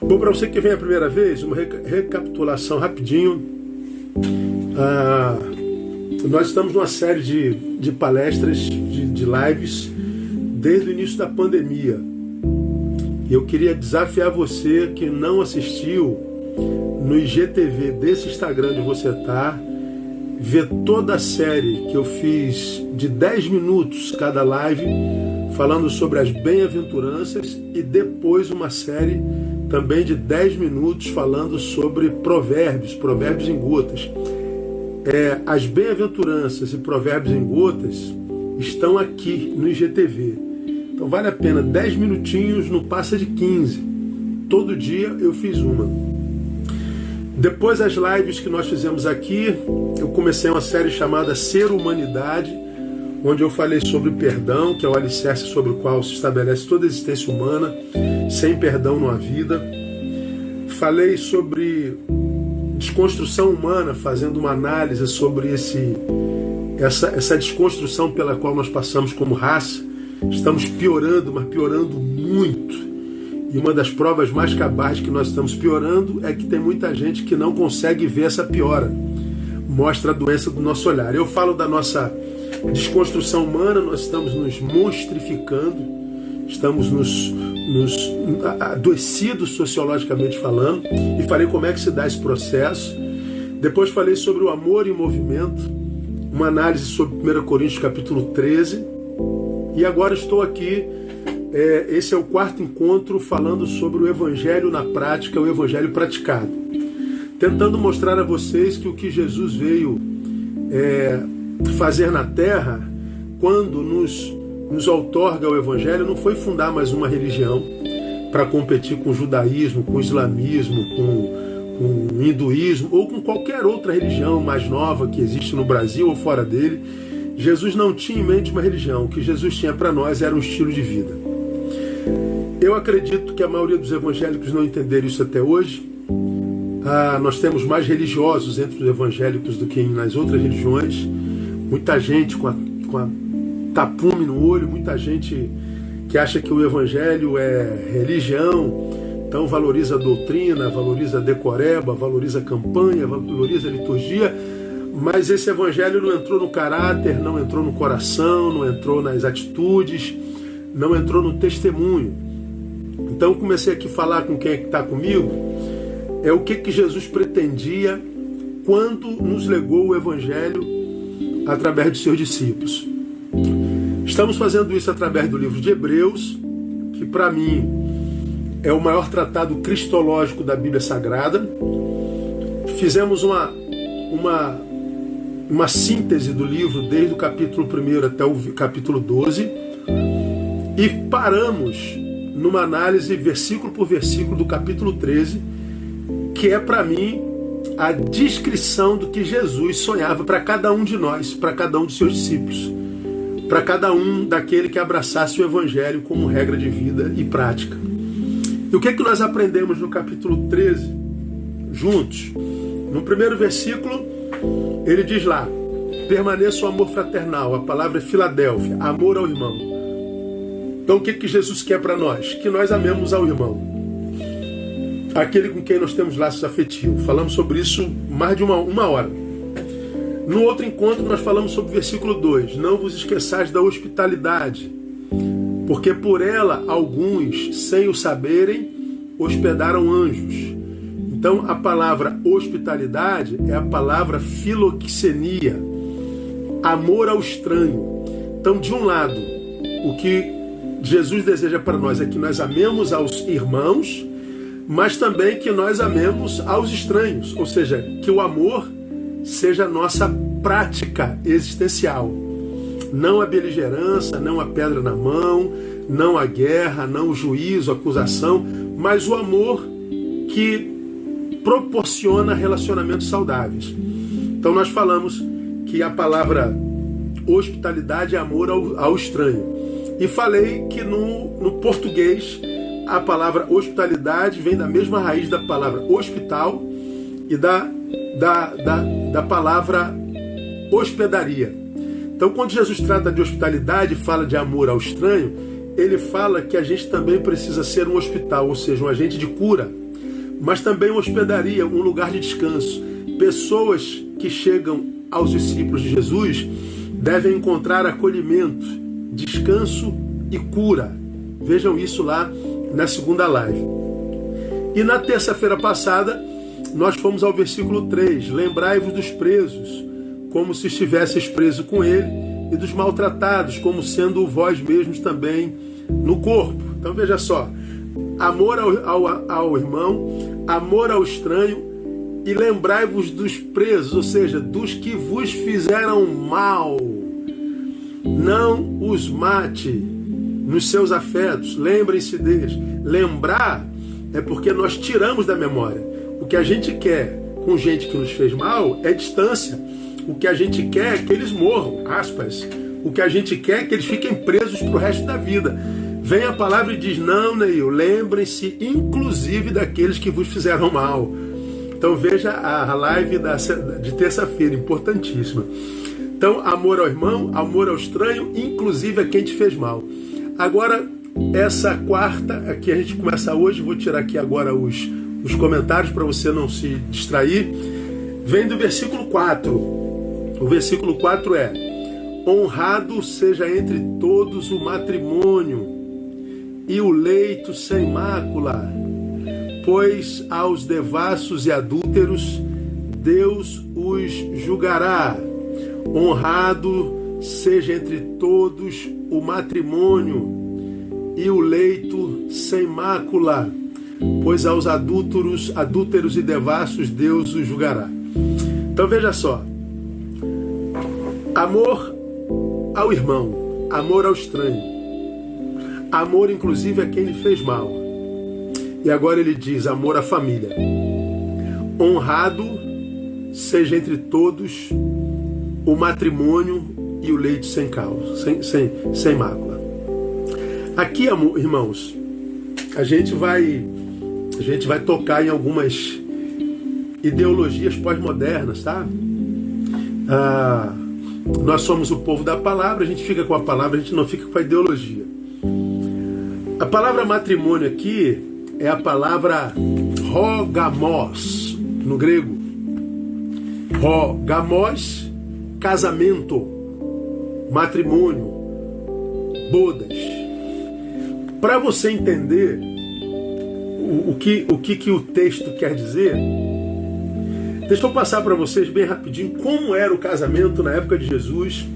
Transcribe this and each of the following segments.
Bom, para você que vem a primeira vez, uma recapitulação rapidinho. Ah, nós estamos numa série de, de palestras, de, de lives, desde o início da pandemia. E eu queria desafiar você que não assistiu no IGTV desse Instagram de você tá, ver toda a série que eu fiz de 10 minutos cada live, falando sobre as bem-aventuranças, e depois uma série também de 10 minutos falando sobre provérbios, provérbios em gotas. É, as bem-aventuranças e provérbios em gotas estão aqui no IGTV. Então vale a pena 10 minutinhos, não passa de 15. Todo dia eu fiz uma. Depois das lives que nós fizemos aqui, eu comecei uma série chamada Ser Humanidade, onde eu falei sobre perdão, que é o alicerce sobre o qual se estabelece toda a existência humana. Sem perdão não há vida. Falei sobre desconstrução humana, fazendo uma análise sobre esse, essa, essa desconstrução pela qual nós passamos como raça. Estamos piorando, mas piorando muito. E uma das provas mais cabais que nós estamos piorando é que tem muita gente que não consegue ver essa piora. Mostra a doença do nosso olhar. Eu falo da nossa desconstrução humana, nós estamos nos monstrificando, estamos nos, nos adoecidos sociologicamente falando, e falei como é que se dá esse processo. Depois falei sobre o amor em movimento, uma análise sobre 1 Coríntios capítulo 13, e agora estou aqui. É, esse é o quarto encontro falando sobre o Evangelho na prática, o Evangelho praticado. Tentando mostrar a vocês que o que Jesus veio é, fazer na terra, quando nos, nos outorga o Evangelho, não foi fundar mais uma religião para competir com o judaísmo, com o islamismo, com, com o hinduísmo ou com qualquer outra religião mais nova que existe no Brasil ou fora dele. Jesus não tinha em mente uma religião, o que Jesus tinha para nós era um estilo de vida. Eu acredito que a maioria dos evangélicos não entenderam isso até hoje. Ah, nós temos mais religiosos entre os evangélicos do que nas outras religiões muita gente com a, com a tapume no olho, muita gente que acha que o evangelho é religião, então valoriza a doutrina, valoriza a decoreba, valoriza a campanha, valoriza a liturgia, mas esse evangelho não entrou no caráter, não entrou no coração, não entrou nas atitudes, não entrou no testemunho. Então comecei aqui a falar com quem é que está comigo, é o que, que Jesus pretendia quando nos legou o evangelho através de seus discípulos. Estamos fazendo isso através do livro de Hebreus, que para mim é o maior tratado cristológico da Bíblia Sagrada. Fizemos uma, uma, uma síntese do livro desde o capítulo 1 até o capítulo 12 e paramos numa análise versículo por versículo do capítulo 13, que é para mim a descrição do que Jesus sonhava para cada um de nós, para cada um de seus discípulos, para cada um daquele que abraçasse o Evangelho como regra de vida e prática. E o que é que nós aprendemos no capítulo 13, juntos? No primeiro versículo, ele diz lá: permaneça o amor fraternal, a palavra é Filadélfia, amor ao irmão. Então o que, é que Jesus quer para nós? Que nós amemos ao irmão aquele com quem nós temos laços afetivos. Falamos sobre isso mais de uma, uma hora. No outro encontro, nós falamos sobre o versículo 2: Não vos esqueçais da hospitalidade, porque por ela alguns, sem o saberem, hospedaram anjos. Então, a palavra hospitalidade é a palavra filoxenia, amor ao estranho. Então, de um lado, o que Jesus deseja para nós é que nós amemos aos irmãos, mas também que nós amemos aos estranhos, ou seja, que o amor seja nossa prática existencial. Não a beligerância, não a pedra na mão, não a guerra, não o juízo, a acusação, mas o amor que proporciona relacionamentos saudáveis. Então nós falamos que a palavra hospitalidade é amor ao, ao estranho. E falei que no, no português a palavra hospitalidade vem da mesma raiz da palavra hospital e da, da, da, da palavra hospedaria. Então, quando Jesus trata de hospitalidade e fala de amor ao estranho, ele fala que a gente também precisa ser um hospital, ou seja, um agente de cura. mas também hospedaria, um lugar de descanso. Pessoas que chegam aos discípulos de Jesus devem encontrar acolhimento, descanso e cura. Vejam isso lá na segunda live. E na terça-feira passada, nós fomos ao versículo 3: Lembrai-vos dos presos, como se estivesseis preso com ele, e dos maltratados, como sendo vós mesmos também no corpo. Então veja só: amor ao, ao, ao irmão, amor ao estranho, e lembrai-vos dos presos, ou seja, dos que vos fizeram mal. Não os mate nos seus afetos, lembrem-se deles. Lembrar é porque nós tiramos da memória. O que a gente quer com gente que nos fez mal é distância. O que a gente quer é que eles morram, aspas. O que a gente quer é que eles fiquem presos para o resto da vida. Vem a palavra e diz: Não, Neil, lembrem-se inclusive daqueles que vos fizeram mal. Então veja a live de terça-feira, importantíssima. Então, amor ao irmão, amor ao estranho, inclusive a quem te fez mal. Agora, essa quarta, aqui a gente começa hoje, vou tirar aqui agora os, os comentários para você não se distrair. Vem do versículo 4. O versículo 4 é: Honrado seja entre todos o matrimônio e o leito sem mácula, pois aos devassos e adúlteros Deus os julgará. Honrado seja entre todos o matrimônio e o leito sem mácula, pois aos adúlteros, adúlteros e devassos Deus os julgará. Então veja só. Amor ao irmão, amor ao estranho, Amor, inclusive, a quem lhe fez mal. E agora ele diz: amor à família. Honrado seja entre todos o matrimônio e o leite sem causa, sem, sem, sem mácula. Aqui, irmãos, a gente vai a gente vai tocar em algumas ideologias pós-modernas, tá? Ah, nós somos o povo da palavra, a gente fica com a palavra, a gente não fica com a ideologia. A palavra matrimônio aqui é a palavra rogamos no grego. Rogamos, casamento, matrimônio, bodas. Para você entender o, o, que, o que, que o texto quer dizer, deixa eu passar para vocês bem rapidinho como era o casamento na época de Jesus,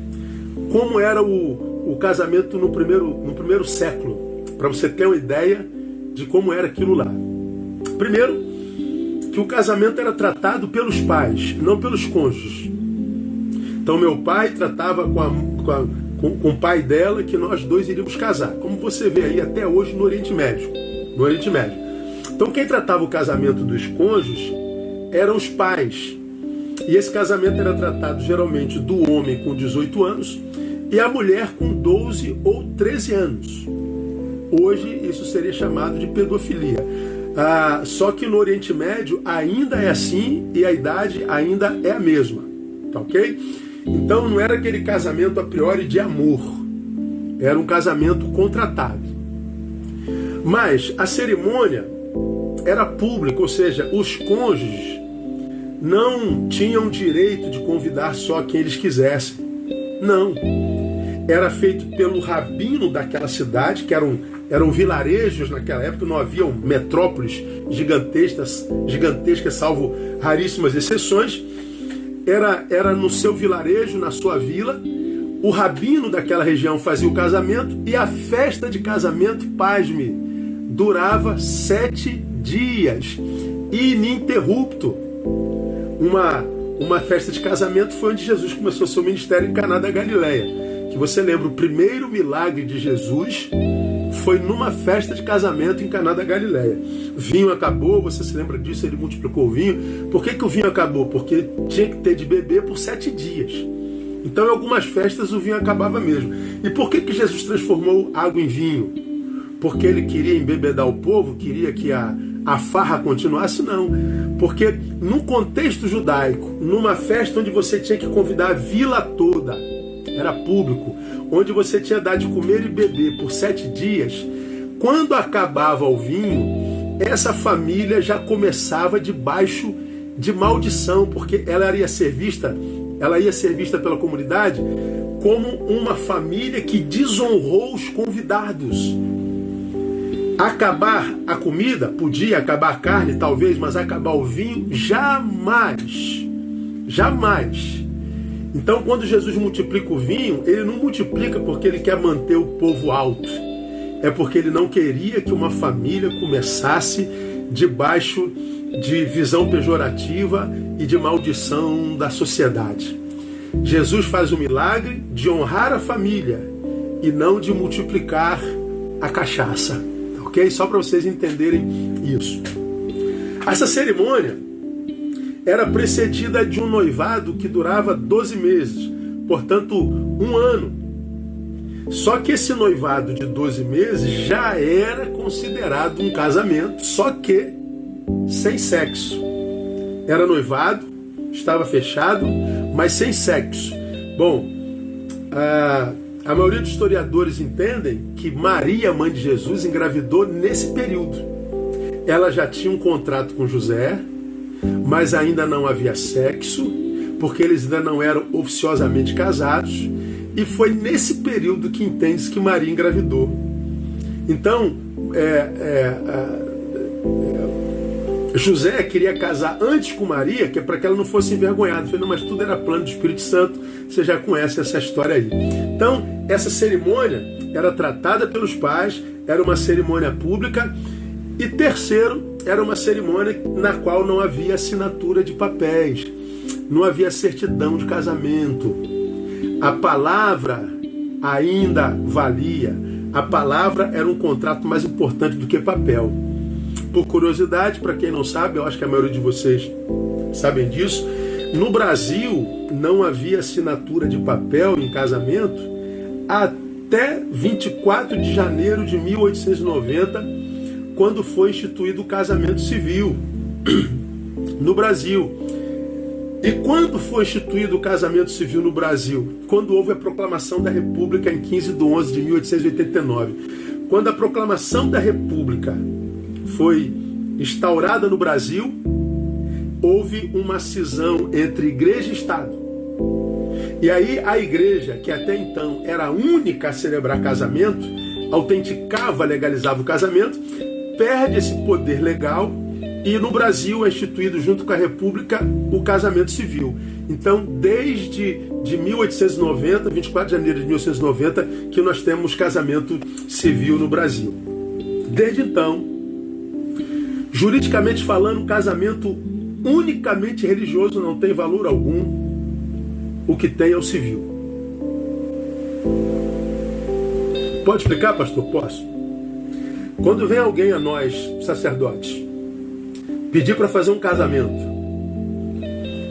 como era o, o casamento no primeiro, no primeiro século para você ter uma ideia de como era aquilo lá. Primeiro, que o casamento era tratado pelos pais, não pelos cônjuges. Então, meu pai tratava com, a, com, a, com, com o pai dela que nós dois iríamos casar, como você vê aí até hoje no Oriente Médio. No Oriente Médio. Então, quem tratava o casamento dos cônjuges eram os pais. E esse casamento era tratado geralmente do homem com 18 anos e a mulher com 12 ou 13 anos. Hoje isso seria chamado de pedofilia. Ah, só que no Oriente Médio ainda é assim e a idade ainda é a mesma. Tá ok? Então não era aquele casamento a priori de amor. Era um casamento contratado. Mas a cerimônia era pública, ou seja, os cônjuges não tinham direito de convidar só quem eles quisessem. Não. Era feito pelo rabino daquela cidade, que era um eram vilarejos naquela época, não haviam metrópoles gigantescas, gigantescas, salvo raríssimas exceções. Era, era no seu vilarejo, na sua vila, o rabino daquela região fazia o casamento e a festa de casamento, pasme, durava sete dias, ininterrupto. Uma, uma festa de casamento foi onde Jesus começou seu ministério em Caná da Galileia. Que você lembra o primeiro milagre de Jesus foi numa festa de casamento em Caná da Galileia. Vinho acabou, você se lembra disso? Ele multiplicou o vinho. Por que, que o vinho acabou? Porque tinha que ter de beber por sete dias. Então, em algumas festas, o vinho acabava mesmo. E por que, que Jesus transformou água em vinho? Porque ele queria embebedar o povo, queria que a, a farra continuasse? Não. Porque num contexto judaico, numa festa onde você tinha que convidar a vila toda, era público, onde você tinha dado de comer e beber por sete dias, quando acabava o vinho, essa família já começava debaixo de maldição, porque ela ia ser vista, ela ia ser vista pela comunidade como uma família que desonrou os convidados. Acabar a comida, podia acabar a carne, talvez, mas acabar o vinho, jamais. Jamais. Então, quando Jesus multiplica o vinho, ele não multiplica porque ele quer manter o povo alto. É porque ele não queria que uma família começasse debaixo de visão pejorativa e de maldição da sociedade. Jesus faz o milagre de honrar a família e não de multiplicar a cachaça. Ok? Só para vocês entenderem isso. Essa cerimônia era precedida de um noivado que durava 12 meses, portanto, um ano. Só que esse noivado de 12 meses já era considerado um casamento, só que sem sexo. Era noivado, estava fechado, mas sem sexo. Bom, a, a maioria dos historiadores entendem que Maria, mãe de Jesus, engravidou nesse período. Ela já tinha um contrato com José, mas ainda não havia sexo, porque eles ainda não eram oficiosamente casados, e foi nesse período que entende que Maria engravidou. Então, é, é, é, José queria casar antes com Maria, que é para que ela não fosse envergonhada. Falei, não, mas tudo era plano do Espírito Santo, você já conhece essa história aí. Então, essa cerimônia era tratada pelos pais, era uma cerimônia pública, e terceiro, era uma cerimônia na qual não havia assinatura de papéis, não havia certidão de casamento. A palavra ainda valia. A palavra era um contrato mais importante do que papel. Por curiosidade, para quem não sabe, eu acho que a maioria de vocês sabem disso, no Brasil não havia assinatura de papel em casamento até 24 de janeiro de 1890 quando foi instituído o casamento civil no Brasil. E quando foi instituído o casamento civil no Brasil? Quando houve a proclamação da República em 15 de 11 de 1889. Quando a proclamação da República foi instaurada no Brasil, houve uma cisão entre igreja e Estado. E aí a igreja, que até então era a única a celebrar casamento, autenticava, legalizava o casamento, perde esse poder legal e no Brasil é instituído junto com a República o casamento civil. Então, desde de 1890, 24 de janeiro de 1890, que nós temos casamento civil no Brasil. Desde então, juridicamente falando, casamento unicamente religioso não tem valor algum. O que tem é o civil. Pode explicar, pastor? Posso? Quando vem alguém a nós, sacerdotes, pedir para fazer um casamento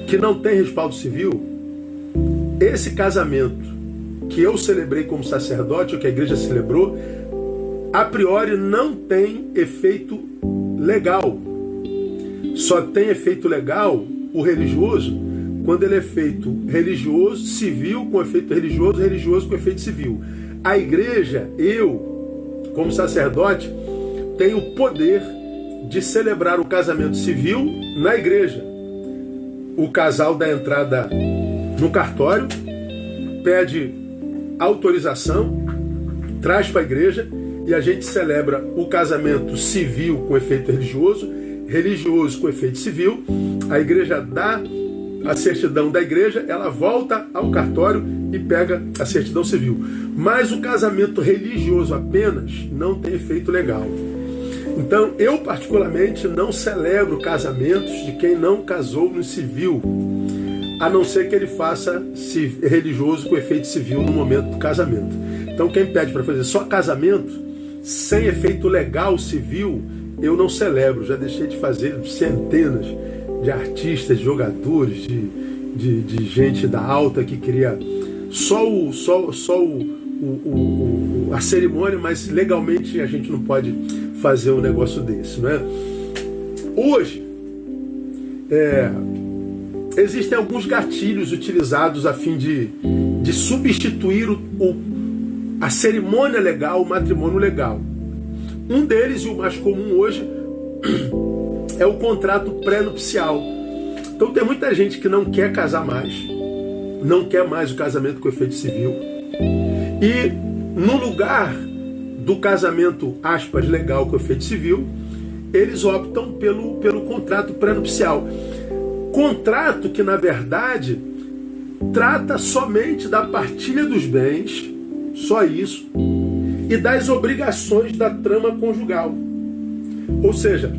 que não tem respaldo civil, esse casamento que eu celebrei como sacerdote, ou que a igreja celebrou, a priori não tem efeito legal. Só tem efeito legal o religioso quando ele é feito religioso, civil com efeito religioso, religioso com efeito civil. A igreja, eu, como sacerdote, tem o poder de celebrar o casamento civil na igreja. O casal dá entrada no cartório, pede autorização, traz para a igreja e a gente celebra o casamento civil com efeito religioso, religioso com efeito civil. A igreja dá a certidão da igreja, ela volta ao cartório e pega a certidão civil. Mas o casamento religioso apenas não tem efeito legal. Então, eu particularmente não celebro casamentos de quem não casou no civil, a não ser que ele faça religioso com efeito civil no momento do casamento. Então, quem pede para fazer só casamento, sem efeito legal civil, eu não celebro. Já deixei de fazer centenas de artistas, de jogadores, de, de, de gente da alta que queria só o, só, só o, o, o, a cerimônia, mas legalmente a gente não pode fazer um negócio desse, não é? Hoje, é, existem alguns gatilhos utilizados a fim de, de substituir o, a cerimônia legal, o matrimônio legal. Um deles, e o mais comum hoje, é o contrato pré-nupcial. Então tem muita gente que não quer casar mais, não quer mais o casamento com efeito civil. E no lugar do casamento, aspas, legal com efeito civil, eles optam pelo, pelo contrato pré-nupcial. Contrato que, na verdade, trata somente da partilha dos bens, só isso, e das obrigações da trama conjugal. Ou seja,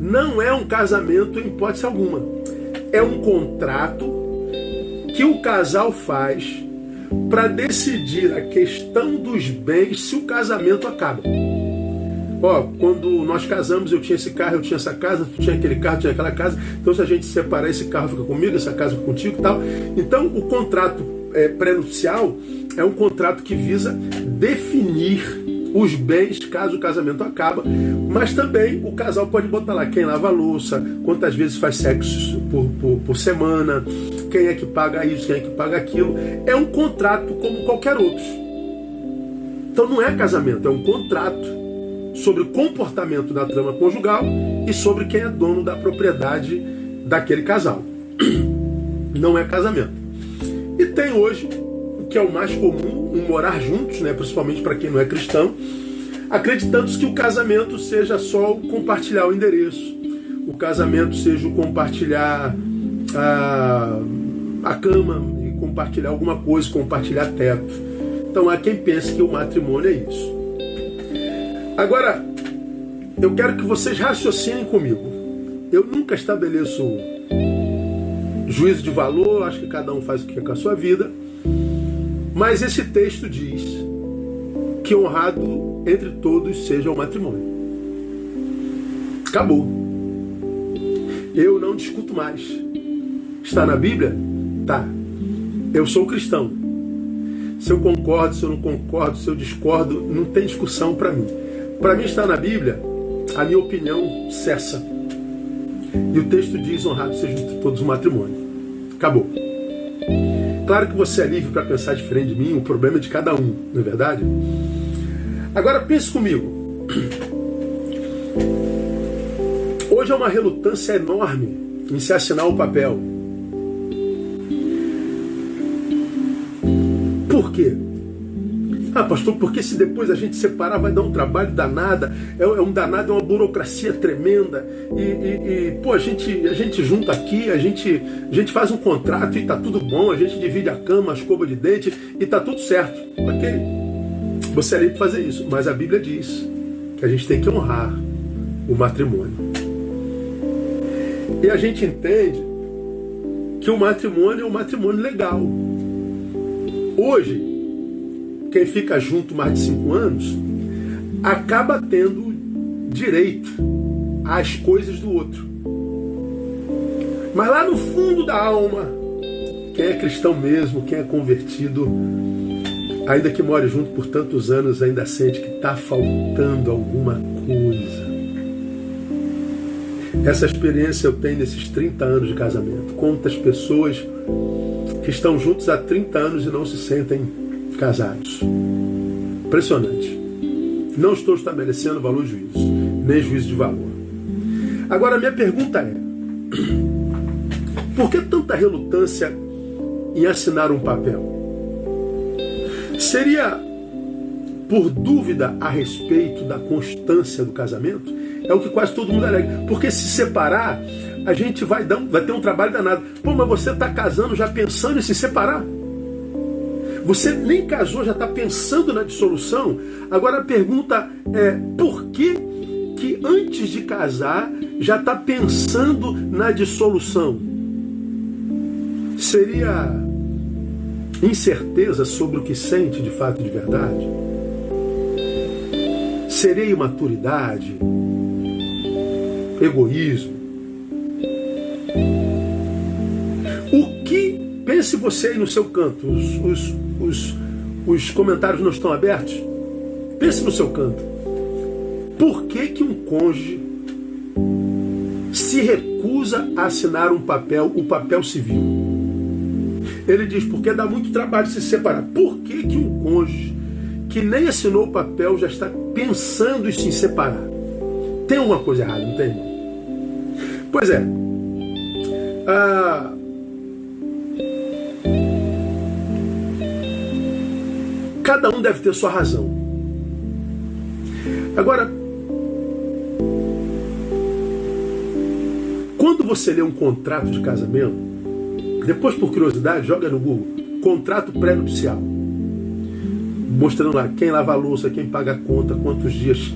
não é um casamento em hipótese alguma. É um contrato que o casal faz para decidir a questão dos bens se o casamento acaba. Ó, quando nós casamos, eu tinha esse carro, eu tinha essa casa, tu tinha aquele carro, tinha aquela casa. Então, se a gente separar, esse carro fica comigo, essa casa fica contigo e tal. Então, o contrato é, pré-nupcial é um contrato que visa definir os bens caso o casamento acaba, mas também o casal pode botar lá quem lava a louça, quantas vezes faz sexo por, por, por semana, quem é que paga isso, quem é que paga aquilo. É um contrato como qualquer outro. Então não é casamento, é um contrato sobre o comportamento da trama conjugal e sobre quem é dono da propriedade daquele casal. Não é casamento. E tem hoje que é o mais comum, um morar juntos, né, principalmente para quem não é cristão, acreditando que o casamento seja só o compartilhar o endereço, o casamento seja o compartilhar a, a cama e compartilhar alguma coisa, compartilhar teto. Então há quem pense que o matrimônio é isso. Agora, eu quero que vocês raciocinem comigo. Eu nunca estabeleço juízo de valor, acho que cada um faz o que quer com a sua vida. Mas esse texto diz que honrado entre todos seja o matrimônio. Acabou. Eu não discuto mais. Está na Bíblia? Tá. Eu sou cristão. Se eu concordo, se eu não concordo, se eu discordo, não tem discussão para mim. Para mim está na Bíblia, a minha opinião cessa. E o texto diz: honrado seja todos o matrimônio. Acabou. Claro que você é livre para pensar diferente de mim, o problema é de cada um, não é verdade? Agora pense comigo. Hoje é uma relutância enorme em se assinar o papel. Por quê? Ah, pastor, porque se depois a gente separar vai dar um trabalho danado, é, é um danado, é uma burocracia tremenda. E, e, e, pô, a gente, a gente junta aqui, a gente, a gente faz um contrato e tá tudo bom, a gente divide a cama, a escova de dente e tá tudo certo. Ok? Você é livre fazer isso, mas a Bíblia diz que a gente tem que honrar o matrimônio. E a gente entende que o matrimônio é um matrimônio legal. Hoje, quem fica junto mais de cinco anos acaba tendo direito às coisas do outro. Mas lá no fundo da alma, quem é cristão mesmo, quem é convertido, ainda que more junto por tantos anos, ainda sente que está faltando alguma coisa. Essa experiência eu tenho nesses 30 anos de casamento. Quantas pessoas que estão juntos há 30 anos e não se sentem casados. Impressionante. Não estou estabelecendo valor de juízo, nem juízo de valor. Agora, minha pergunta é: por que tanta relutância em assinar um papel? Seria por dúvida a respeito da constância do casamento? É o que quase todo mundo alega. Porque se separar, a gente vai, dar, vai ter um trabalho danado. Pô, mas você está casando já pensando em se separar? Você nem casou, já está pensando na dissolução. Agora a pergunta é: por que, que antes de casar já está pensando na dissolução? Seria incerteza sobre o que sente de fato de verdade? Seria imaturidade? Egoísmo? O que pense você aí no seu canto, os, os os, os comentários não estão abertos? Pense no seu canto. Por que, que um cônjuge se recusa a assinar um papel, o papel civil? Ele diz, porque dá muito trabalho se separar. Por que, que um cônjuge que nem assinou o papel já está pensando em se separar? Tem alguma coisa errada, não tem? Pois é. Ah, cada um deve ter sua razão. Agora, quando você lê um contrato de casamento, depois por curiosidade, joga no Google, contrato pré-nupcial. Mostrando lá quem lava a louça, quem paga a conta, quantos dias,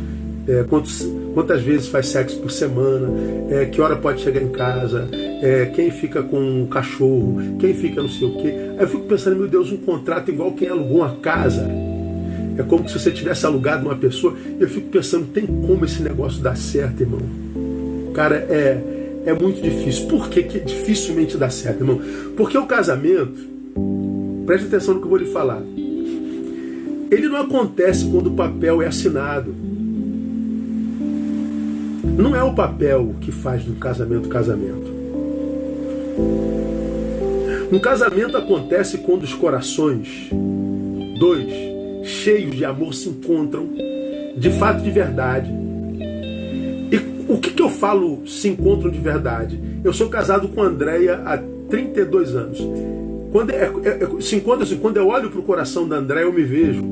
é, quantos, quantas vezes faz sexo por semana, é, que hora pode chegar em casa, é, quem fica com o cachorro, quem fica não sei o quê. Aí eu fico pensando, meu Deus, um contrato igual quem alugou uma casa. É como se você tivesse alugado uma pessoa. Eu fico pensando, tem como esse negócio dar certo, irmão? Cara, é, é muito difícil. Por que, que dificilmente dá certo, irmão? Porque o casamento, preste atenção no que eu vou lhe falar. Ele não acontece quando o papel é assinado. Não é o papel que faz do casamento casamento. Um casamento acontece quando os corações, dois, cheios de amor, se encontram de fato de verdade. E o que, que eu falo se encontram de verdade? Eu sou casado com a Andréia há 32 anos. Quando é, é, é, se encontra assim, quando eu olho para o coração da Andréia, eu me vejo.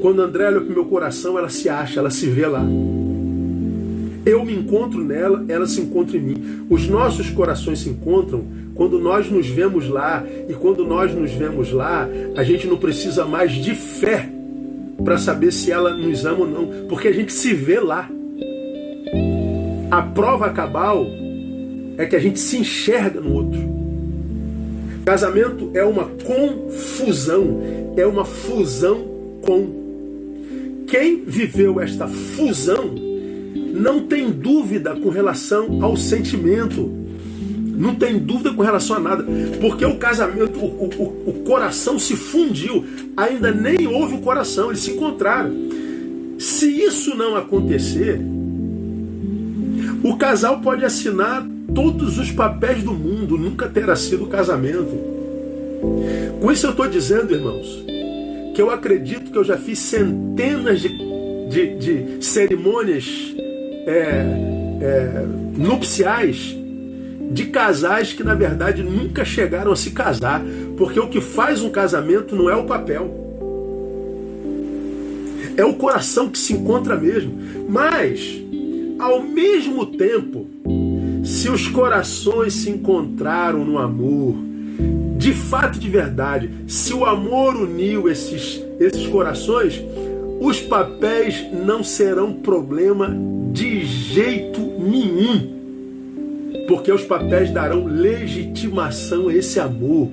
Quando a Andréia olha para o meu coração, ela se acha, ela se vê lá. Eu me encontro nela, ela se encontra em mim. Os nossos corações se encontram quando nós nos vemos lá. E quando nós nos vemos lá, a gente não precisa mais de fé para saber se ela nos ama ou não, porque a gente se vê lá. A prova cabal é que a gente se enxerga no outro. Casamento é uma confusão, é uma fusão com. Quem viveu esta fusão não tem dúvida com relação ao sentimento. Não tem dúvida com relação a nada. Porque o casamento, o, o, o coração se fundiu. Ainda nem houve o coração, eles se encontraram. Se isso não acontecer, o casal pode assinar todos os papéis do mundo, nunca terá sido casamento. Com isso eu estou dizendo, irmãos, que eu acredito que eu já fiz centenas de, de, de cerimônias é, é, nupciais de casais que na verdade nunca chegaram a se casar, porque o que faz um casamento não é o papel, é o coração que se encontra mesmo. Mas, ao mesmo tempo, se os corações se encontraram no amor, de fato de verdade, se o amor uniu esses, esses corações, os papéis não serão problema de jeito nenhum. Porque os papéis darão legitimação a esse amor.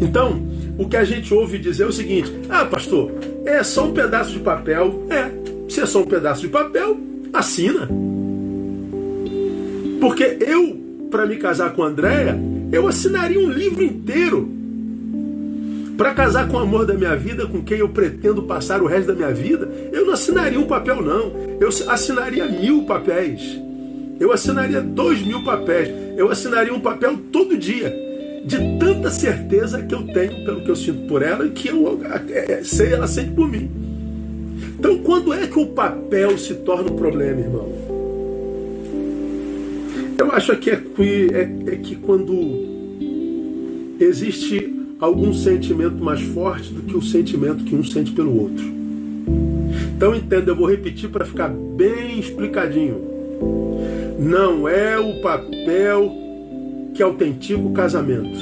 Então, o que a gente ouve dizer é o seguinte: ah, pastor, é só um pedaço de papel. É, se é só um pedaço de papel, assina. Porque eu, para me casar com a Andréia, eu assinaria um livro inteiro para casar com o amor da minha vida, com quem eu pretendo passar o resto da minha vida, eu não assinaria um papel, não. Eu assinaria mil papéis. Eu assinaria dois mil papéis. Eu assinaria um papel todo dia. De tanta certeza que eu tenho pelo que eu sinto por ela e que eu é, sei ela sente por mim. Então, quando é que o papel se torna um problema, irmão? Eu acho que é, é, é que quando existe algum sentimento mais forte do que o sentimento que um sente pelo outro. Então entenda, eu vou repetir para ficar bem explicadinho. Não é o papel que autentica o casamento.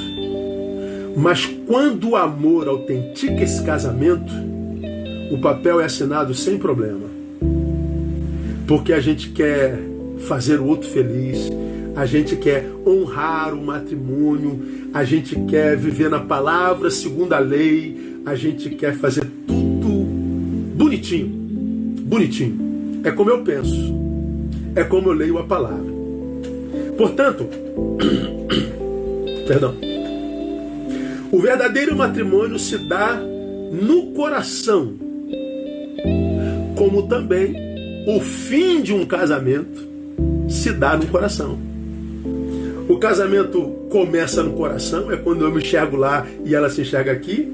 Mas quando o amor autentica esse casamento, o papel é assinado sem problema. Porque a gente quer fazer o outro feliz, a gente quer honrar o matrimônio, a gente quer viver na palavra segundo a lei, a gente quer fazer tudo bonitinho. Bonitinho. É como eu penso. É como eu leio a palavra. Portanto, perdão. O verdadeiro matrimônio se dá no coração, como também o fim de um casamento se dá no coração. O casamento começa no coração, é quando eu me enxergo lá e ela se enxerga aqui.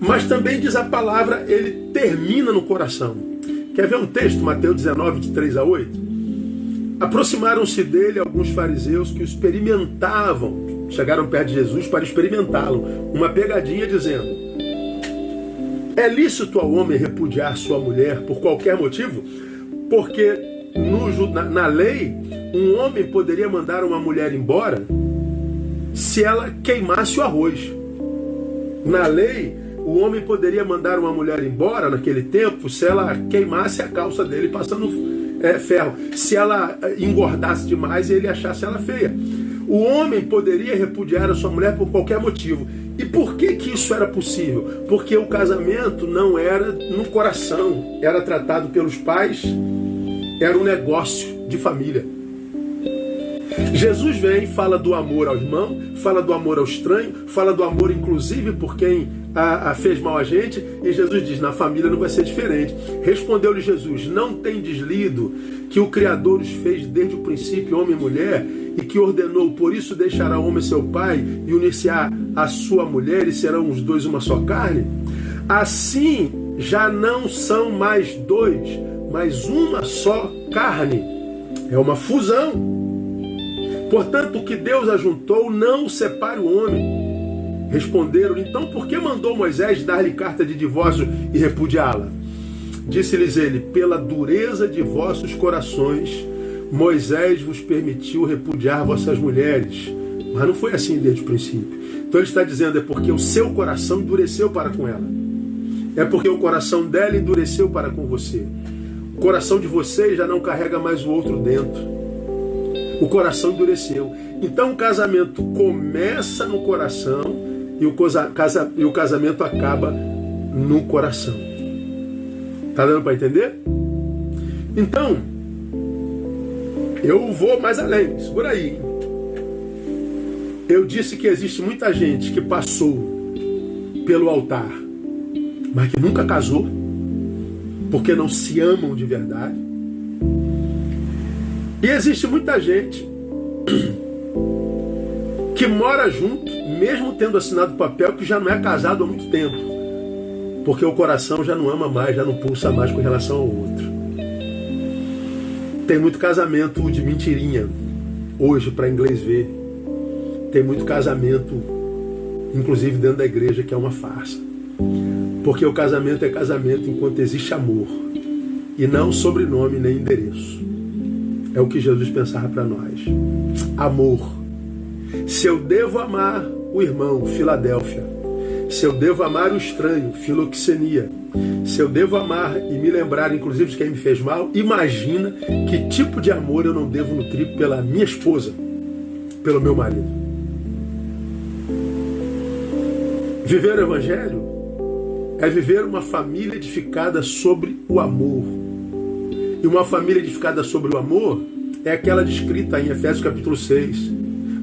Mas também diz a palavra, ele termina no coração. Quer ver um texto, Mateus 19, de 3 a 8? Aproximaram-se dele alguns fariseus que experimentavam, chegaram perto de Jesus para experimentá-lo, uma pegadinha dizendo: É lícito ao homem repudiar sua mulher por qualquer motivo? Porque no, na, na lei, um homem poderia mandar uma mulher embora se ela queimasse o arroz. Na lei, o homem poderia mandar uma mulher embora naquele tempo se ela queimasse a calça dele passando é, ferro. Se ela é, engordasse demais ele achasse ela feia. O homem poderia repudiar a sua mulher por qualquer motivo. E por que, que isso era possível? Porque o casamento não era no coração, era tratado pelos pais, era um negócio de família. Jesus vem, fala do amor ao irmão, fala do amor ao estranho, fala do amor inclusive por quem a, a fez mal a gente, e Jesus diz: na família não vai ser diferente. Respondeu-lhe Jesus: Não tem deslido que o Criador os fez desde o princípio, homem e mulher, e que ordenou: Por isso deixará o homem seu pai e unir-se-á a sua mulher, e serão os dois uma só carne? Assim já não são mais dois, mas uma só carne. É uma fusão. Portanto, o que Deus ajuntou, não separe o homem. Responderam, então por que mandou Moisés dar-lhe carta de divórcio e repudiá-la? Disse-lhes ele: Pela dureza de vossos corações, Moisés vos permitiu repudiar vossas mulheres. Mas não foi assim desde o princípio. Então ele está dizendo: é porque o seu coração endureceu para com ela. É porque o coração dela endureceu para com você. O coração de vocês já não carrega mais o outro dentro. O coração endureceu. Então o casamento começa no coração e o, casa, e o casamento acaba no coração. Tá dando para entender? Então, eu vou mais além, segura aí. Eu disse que existe muita gente que passou pelo altar, mas que nunca casou, porque não se amam de verdade. E existe muita gente que mora junto, mesmo tendo assinado papel que já não é casado há muito tempo. Porque o coração já não ama mais, já não pulsa mais com relação ao outro. Tem muito casamento de mentirinha hoje para inglês ver. Tem muito casamento, inclusive dentro da igreja, que é uma farsa. Porque o casamento é casamento enquanto existe amor. E não sobrenome nem endereço. É o que Jesus pensava para nós. Amor se eu devo amar o irmão, Filadélfia. Se eu devo amar o estranho, Filoxenia. Se eu devo amar e me lembrar, inclusive, de quem me fez mal, imagina que tipo de amor eu não devo nutrir pela minha esposa, pelo meu marido. Viver o Evangelho é viver uma família edificada sobre o amor. E uma família edificada sobre o amor é aquela descrita em Efésios capítulo 6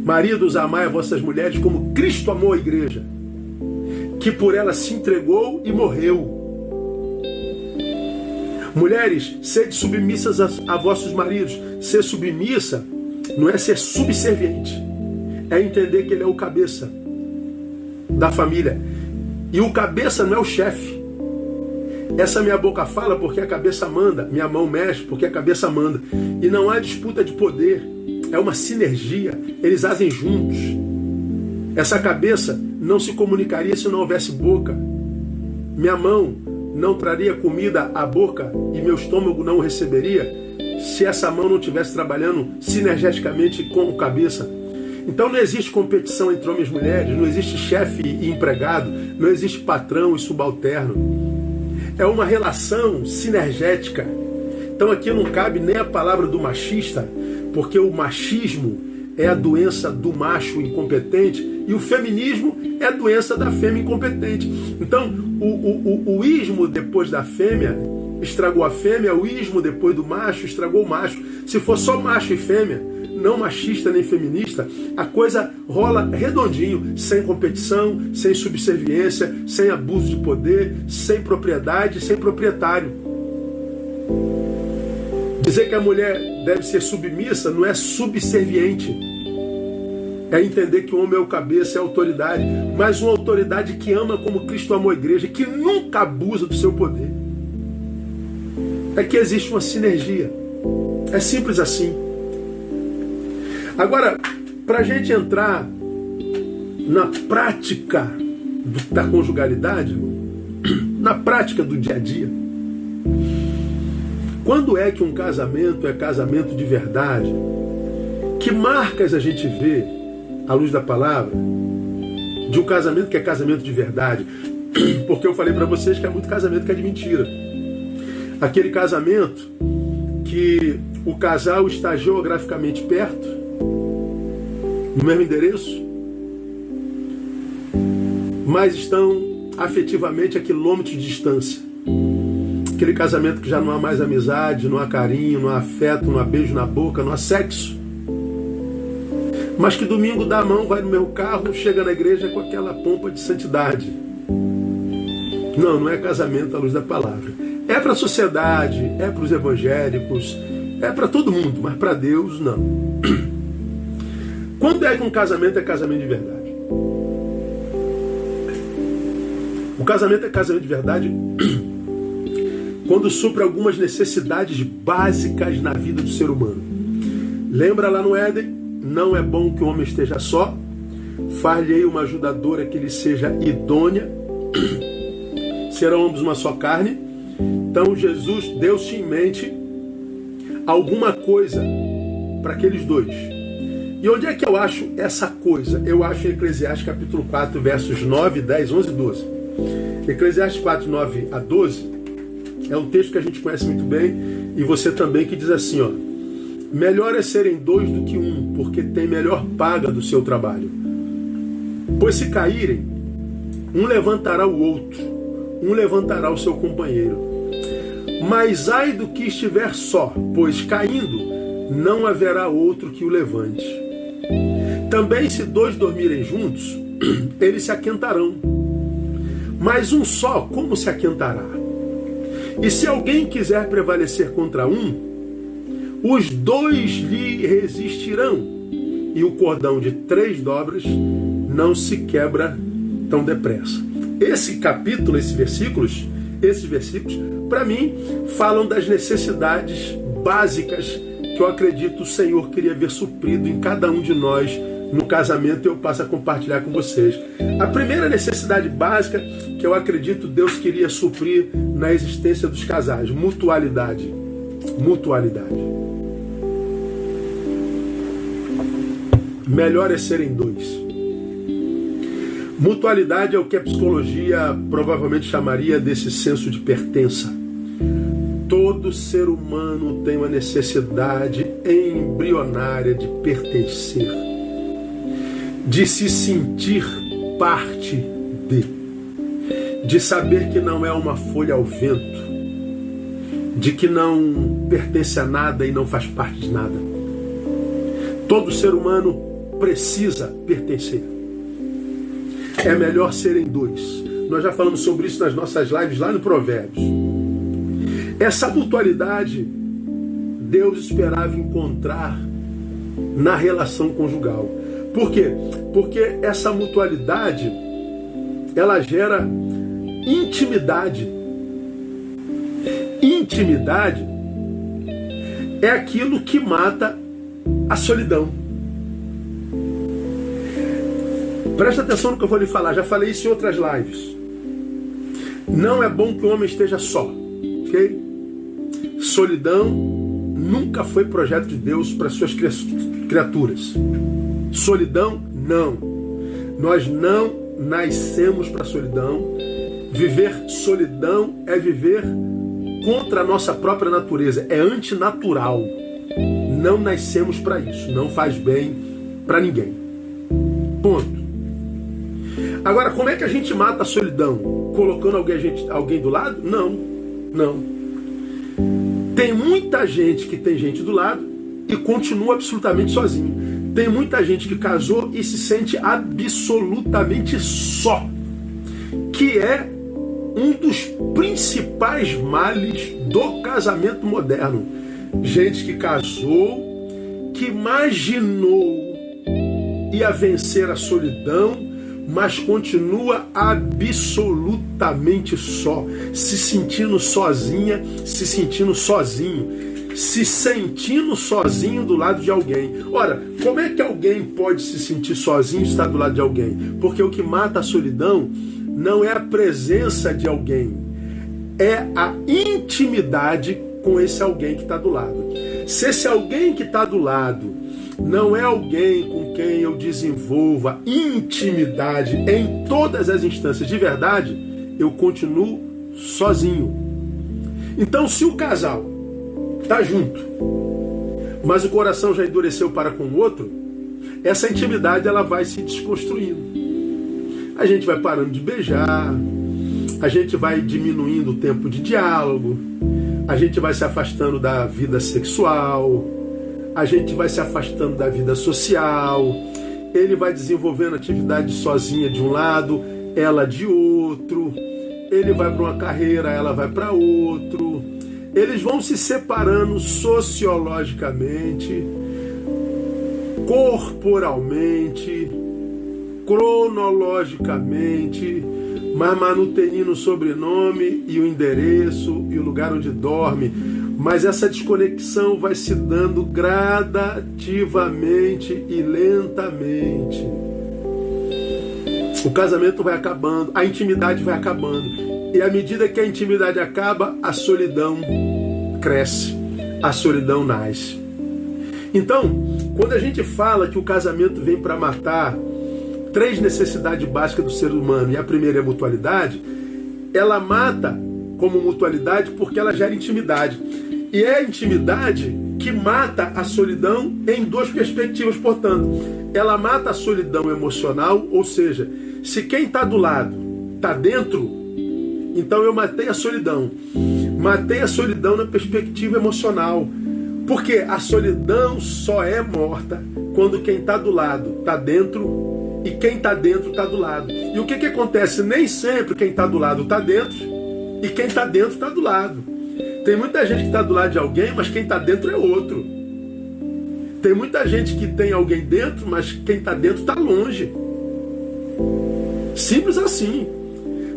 Maridos, amai a vossas mulheres como Cristo amou a igreja, que por ela se entregou e morreu. Mulheres, sede submissas a, a vossos maridos. Ser submissa não é ser subserviente, é entender que ele é o cabeça da família. E o cabeça não é o chefe. Essa minha boca fala porque a cabeça manda, minha mão mexe porque a cabeça manda. E não há disputa de poder é uma sinergia, eles agem juntos. Essa cabeça não se comunicaria se não houvesse boca. Minha mão não traria comida à boca e meu estômago não receberia se essa mão não estivesse trabalhando sinergeticamente com o cabeça. Então não existe competição entre homens e mulheres, não existe chefe e empregado, não existe patrão e subalterno. É uma relação sinergética. Então aqui não cabe nem a palavra do machista, porque o machismo é a doença do macho incompetente e o feminismo é a doença da fêmea incompetente. Então, o, o, o, o ismo depois da fêmea estragou a fêmea, o ismo depois do macho estragou o macho. Se for só macho e fêmea, não machista nem feminista, a coisa rola redondinho, sem competição, sem subserviência, sem abuso de poder, sem propriedade, sem proprietário. Dizer que a mulher deve ser submissa não é subserviente. É entender que o homem é o cabeça, é autoridade, mas uma autoridade que ama como Cristo amou a igreja, que nunca abusa do seu poder. é que existe uma sinergia. É simples assim. Agora, para a gente entrar na prática da conjugalidade, na prática do dia a dia, quando é que um casamento é casamento de verdade? Que marcas a gente vê, à luz da palavra, de um casamento que é casamento de verdade? Porque eu falei para vocês que é muito casamento que é de mentira. Aquele casamento que o casal está geograficamente perto, no mesmo endereço, mas estão afetivamente a quilômetros de distância. Aquele casamento que já não há mais amizade, não há carinho, não há afeto, não há beijo na boca, não há sexo. Mas que domingo dá a mão, vai no meu carro, chega na igreja com aquela pompa de santidade. Não, não é casamento à luz da palavra. É para a sociedade, é para os evangélicos, é para todo mundo, mas para Deus não. Quando é que um casamento é casamento de verdade? O casamento é casamento de verdade quando supre algumas necessidades básicas na vida do ser humano. Lembra lá no Éden? Não é bom que o homem esteja só. Far-lhe uma ajudadora que lhe seja idônea. Serão ambos uma só carne. Então Jesus deu-se em mente alguma coisa para aqueles dois. E onde é que eu acho essa coisa? Eu acho em Eclesiastes capítulo 4, versos 9, 10, 11 e 12. Eclesiastes 4, 9 a 12 é um texto que a gente conhece muito bem e você também que diz assim, ó: Melhor é serem dois do que um, porque tem melhor paga do seu trabalho. Pois se caírem, um levantará o outro, um levantará o seu companheiro. Mas ai do que estiver só, pois caindo não haverá outro que o levante. Também, se dois dormirem juntos, eles se aquentarão. Mas um só, como se aquentará? E se alguém quiser prevalecer contra um, os dois lhe resistirão, e o cordão de três dobras não se quebra tão depressa. Esse capítulo, esses versículos, esses versículos, para mim, falam das necessidades básicas que eu acredito o Senhor queria ver suprido em cada um de nós no casamento eu passo a compartilhar com vocês. A primeira necessidade básica que eu acredito Deus queria suprir na existência dos casais, mutualidade. Mutualidade. Melhor é serem dois. Mutualidade é o que a psicologia provavelmente chamaria desse senso de pertença. Todo ser humano tem uma necessidade embrionária de pertencer de se sentir parte de, de saber que não é uma folha ao vento, de que não pertence a nada e não faz parte de nada. Todo ser humano precisa pertencer. É melhor serem dois. Nós já falamos sobre isso nas nossas lives lá no Provérbios. Essa mutualidade Deus esperava encontrar na relação conjugal. Por quê? Porque essa mutualidade ela gera intimidade. Intimidade é aquilo que mata a solidão. Presta atenção no que eu vou lhe falar, já falei isso em outras lives. Não é bom que o homem esteja só, ok? Solidão nunca foi projeto de Deus para suas criaturas. Solidão, não. Nós não nascemos para solidão. Viver solidão é viver contra a nossa própria natureza, é antinatural. Não nascemos para isso, não faz bem para ninguém. Ponto. Agora, como é que a gente mata a solidão? Colocando alguém, gente, alguém do lado? Não, não. Tem muita gente que tem gente do lado e continua absolutamente sozinho. Tem muita gente que casou e se sente absolutamente só, que é um dos principais males do casamento moderno. Gente que casou, que imaginou ia vencer a solidão, mas continua absolutamente só, se sentindo sozinha, se sentindo sozinho se sentindo sozinho do lado de alguém. Ora, como é que alguém pode se sentir sozinho estar do lado de alguém? Porque o que mata a solidão não é a presença de alguém, é a intimidade com esse alguém que está do lado. Se esse alguém que está do lado não é alguém com quem eu desenvolva intimidade em todas as instâncias de verdade, eu continuo sozinho. Então, se o casal está junto, mas o coração já endureceu para com o outro, essa intimidade ela vai se desconstruindo. A gente vai parando de beijar, a gente vai diminuindo o tempo de diálogo, a gente vai se afastando da vida sexual, a gente vai se afastando da vida social, ele vai desenvolvendo atividade sozinha de um lado, ela de outro, ele vai para uma carreira, ela vai para outro. Eles vão se separando sociologicamente, corporalmente, cronologicamente, mas mantendo o sobrenome e o endereço e o lugar onde dorme. Mas essa desconexão vai se dando gradativamente e lentamente. O casamento vai acabando, a intimidade vai acabando. E à medida que a intimidade acaba, a solidão cresce, a solidão nasce. Então, quando a gente fala que o casamento vem para matar três necessidades básicas do ser humano, e a primeira é a mutualidade, ela mata como mutualidade porque ela gera intimidade. E é a intimidade que mata a solidão em duas perspectivas, portanto. Ela mata a solidão emocional, ou seja, se quem está do lado está dentro, então eu matei a solidão. Matei a solidão na perspectiva emocional. Porque a solidão só é morta quando quem está do lado está dentro e quem está dentro está do lado. E o que, que acontece? Nem sempre quem está do lado está dentro e quem está dentro está do lado. Tem muita gente que está do lado de alguém, mas quem está dentro é outro. Tem muita gente que tem alguém dentro, mas quem está dentro está longe. Simples assim.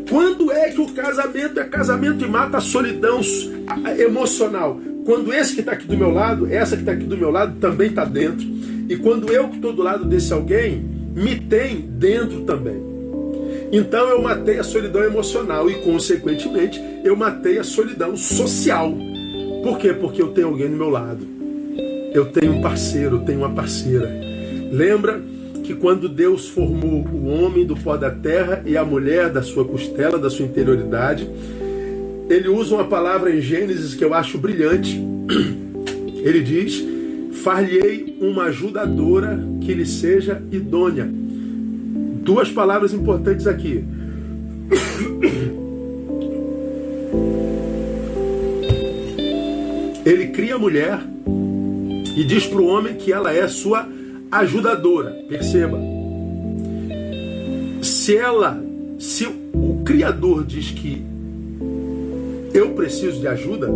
Quando é que o casamento é casamento e mata a solidão emocional? Quando esse que está aqui do meu lado, essa que está aqui do meu lado, também está dentro. E quando eu que estou do lado desse alguém, me tem dentro também. Então eu matei a solidão emocional e, consequentemente, eu matei a solidão social. Por quê? Porque eu tenho alguém do meu lado. Eu tenho um parceiro, eu tenho uma parceira. Lembra que quando Deus formou o homem do pó da terra e a mulher da sua costela, da sua interioridade, ele usa uma palavra em Gênesis que eu acho brilhante. Ele diz: Far-lhe-ei uma ajudadora que lhe seja idônea. Duas palavras importantes aqui. Ele cria a mulher e diz para o homem que ela é sua ajudadora. Perceba. Se ela, se o Criador diz que eu preciso de ajuda,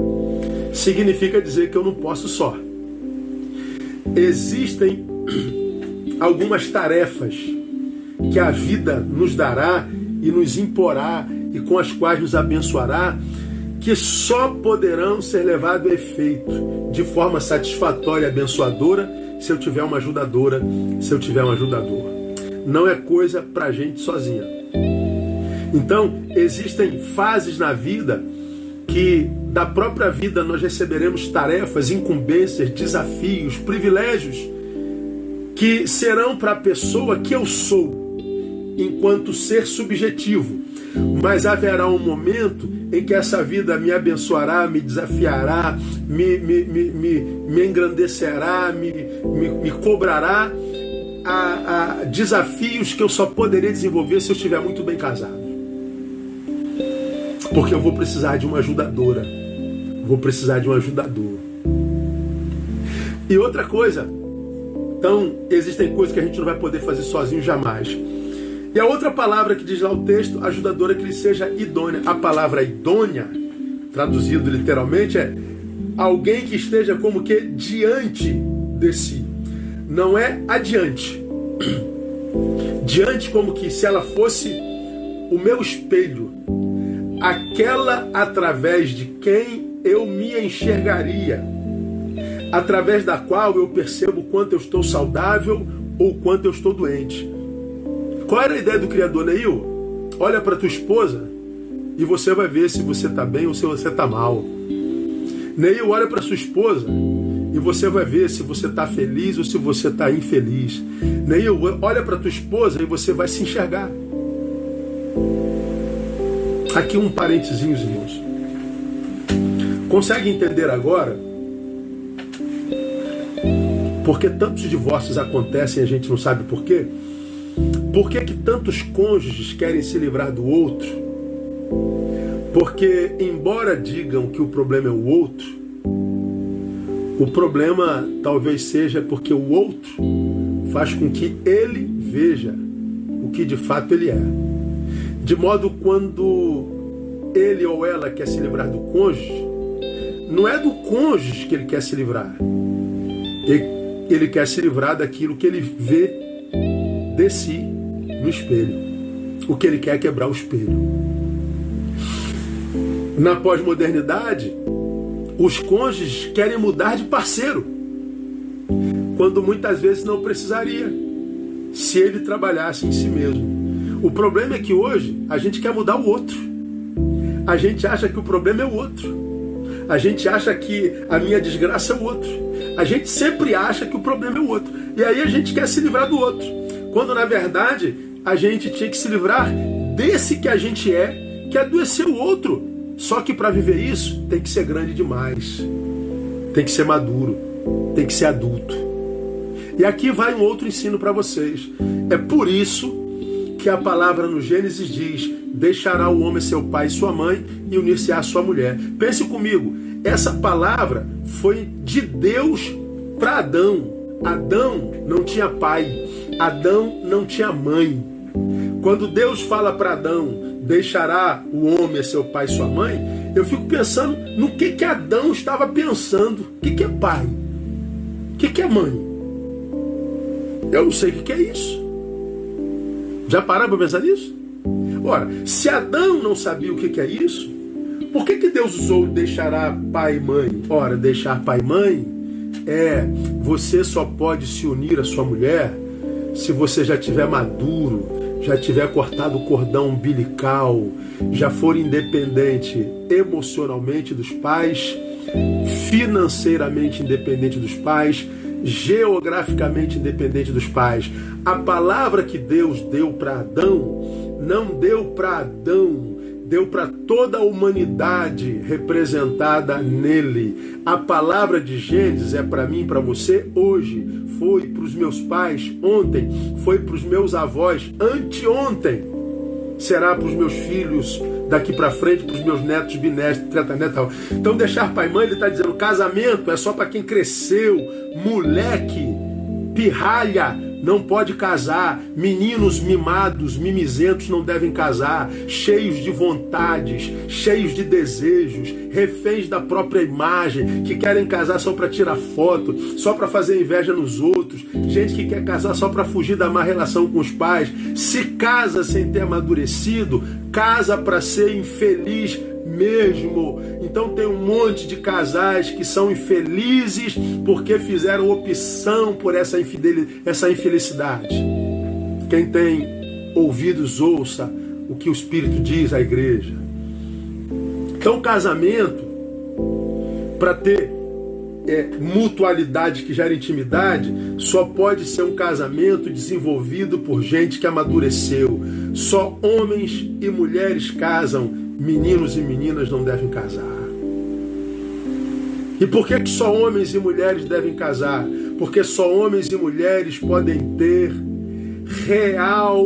significa dizer que eu não posso só existem algumas tarefas que a vida nos dará e nos imporá e com as quais nos abençoará, que só poderão ser levados a efeito de forma satisfatória e abençoadora se eu tiver uma ajudadora, se eu tiver um ajudador. Não é coisa para gente sozinha. Então, existem fases na vida que da própria vida nós receberemos tarefas, incumbências, desafios, privilégios que serão para a pessoa que eu sou, enquanto ser subjetivo. Mas haverá um momento em que essa vida me abençoará, me desafiará, me, me, me, me, engrandecerá, me, me, me cobrará a, a desafios que eu só poderia desenvolver se eu estiver muito bem casado. Porque eu vou precisar de uma ajudadora. Vou precisar de um ajudador. E outra coisa, então existem coisas que a gente não vai poder fazer sozinho jamais. E a outra palavra que diz lá o texto, ajudadora que lhe seja idônea. A palavra idônea, traduzido literalmente, é alguém que esteja como que diante de si. Não é adiante. diante como que se ela fosse o meu espelho, aquela através de quem eu me enxergaria, através da qual eu percebo quanto eu estou saudável ou quanto eu estou doente. Qual era a ideia do Criador, Neil? Olha para tua esposa e você vai ver se você está bem ou se você está mal. Neil, olha para sua esposa e você vai ver se você está feliz ou se você está infeliz. Neil, olha para tua esposa e você vai se enxergar. Aqui um parentezinho, irmãos. Consegue entender agora por que tantos divórcios acontecem e a gente não sabe por quê? Por que, que tantos cônjuges querem se livrar do outro? Porque, embora digam que o problema é o outro, o problema talvez seja porque o outro faz com que ele veja o que de fato ele é. De modo quando ele ou ela quer se livrar do cônjuge, não é do cônjuge que ele quer se livrar. Ele, ele quer se livrar daquilo que ele vê no espelho. O que ele quer é quebrar o espelho. Na pós-modernidade, os cônjuges querem mudar de parceiro, quando muitas vezes não precisaria, se ele trabalhasse em si mesmo. O problema é que hoje a gente quer mudar o outro. A gente acha que o problema é o outro. A gente acha que a minha desgraça é o outro. A gente sempre acha que o problema é o outro. E aí a gente quer se livrar do outro. Quando na verdade a gente tinha que se livrar desse que a gente é, que adoecer o outro. Só que para viver isso tem que ser grande demais. Tem que ser maduro. Tem que ser adulto. E aqui vai um outro ensino para vocês. É por isso que a palavra no Gênesis diz: deixará o homem seu pai e sua mãe e unir-se à sua mulher. Pense comigo, essa palavra foi de Deus para Adão. Adão não tinha pai, Adão não tinha mãe. Quando Deus fala para Adão, deixará o homem seu pai e sua mãe, eu fico pensando no que, que Adão estava pensando. O que, que é pai? O que, que é mãe? Eu não sei o que, que é isso. Já pararam para pensar nisso? Ora, se Adão não sabia o que é isso, por que, que Deus usou deixará pai e mãe? Ora, deixar pai e mãe é você só pode se unir à sua mulher se você já tiver maduro, já tiver cortado o cordão umbilical, já for independente emocionalmente dos pais, financeiramente independente dos pais, geograficamente independente dos pais. A palavra que Deus deu para Adão não deu para Adão, deu para toda a humanidade representada nele. A palavra de Gênesis é para mim, para você hoje, foi para os meus pais ontem, foi para os meus avós anteontem, será para os meus filhos daqui para frente para os meus netos, bisnetos, tratanetal. Então deixar pai e mãe, ele está dizendo, casamento é só para quem cresceu, moleque, pirralha, não pode casar. Meninos mimados, mimizentos não devem casar. Cheios de vontades, cheios de desejos, reféns da própria imagem, que querem casar só para tirar foto, só para fazer inveja nos outros. Gente que quer casar só para fugir da má relação com os pais. Se casa sem ter amadurecido, casa para ser infeliz mesmo. Então tem um monte de casais que são infelizes porque fizeram opção por essa, essa infelicidade. Quem tem ouvidos, ouça o que o Espírito diz à igreja. Então, casamento, para ter é, mutualidade que gera intimidade, só pode ser um casamento desenvolvido por gente que amadureceu. Só homens e mulheres casam, meninos e meninas não devem casar. E por que, que só homens e mulheres devem casar? Porque só homens e mulheres podem ter real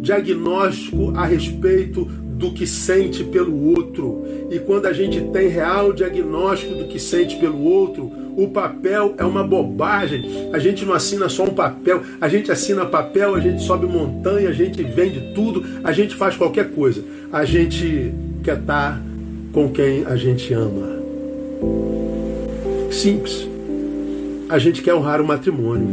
diagnóstico a respeito do que sente pelo outro. E quando a gente tem real diagnóstico do que sente pelo outro, o papel é uma bobagem. A gente não assina só um papel, a gente assina papel, a gente sobe montanha, a gente vende tudo, a gente faz qualquer coisa. A gente quer estar com quem a gente ama. Simples. A gente quer honrar o matrimônio.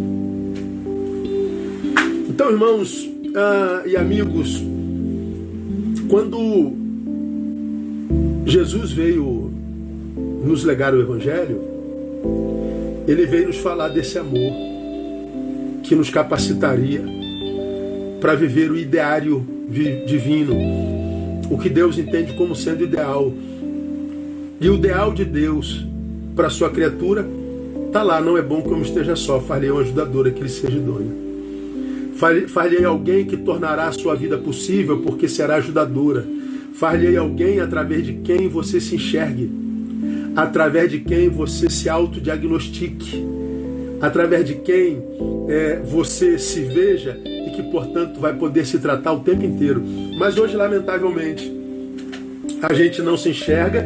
Então, irmãos ah, e amigos, quando Jesus veio nos legar o Evangelho, ele veio nos falar desse amor que nos capacitaria para viver o ideário divino, o que Deus entende como sendo ideal. E o ideal de Deus para sua criatura está lá, não é bom que eu esteja só, falei uma ajudadora que ele seja idôneo. Falhei alguém que tornará a sua vida possível porque será ajudadora. Falhei alguém através de quem você se enxergue, através de quem você se autodiagnostique, através de quem é, você se veja e que, portanto, vai poder se tratar o tempo inteiro. Mas hoje, lamentavelmente, a gente não se enxerga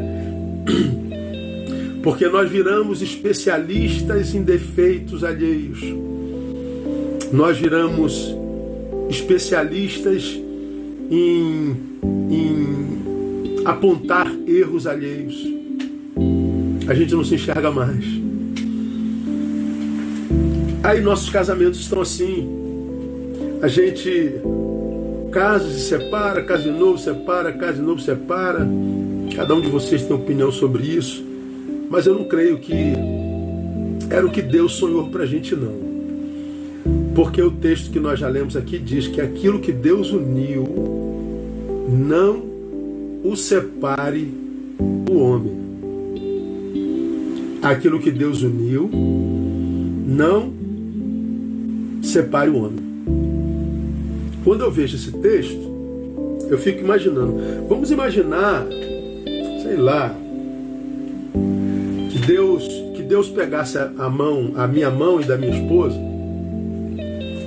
porque nós viramos especialistas em defeitos alheios nós viramos especialistas em, em apontar erros alheios. A gente não se enxerga mais. Aí nossos casamentos estão assim. A gente casa se separa, casa de novo separa, casa de novo separa. Cada um de vocês tem opinião sobre isso. Mas eu não creio que era o que Deus sonhou para a gente, não. Porque o texto que nós já lemos aqui diz que aquilo que Deus uniu, não o separe o homem. Aquilo que Deus uniu, não separe o homem. Quando eu vejo esse texto, eu fico imaginando. Vamos imaginar, sei lá, que Deus, que Deus pegasse a mão, a minha mão e da minha esposa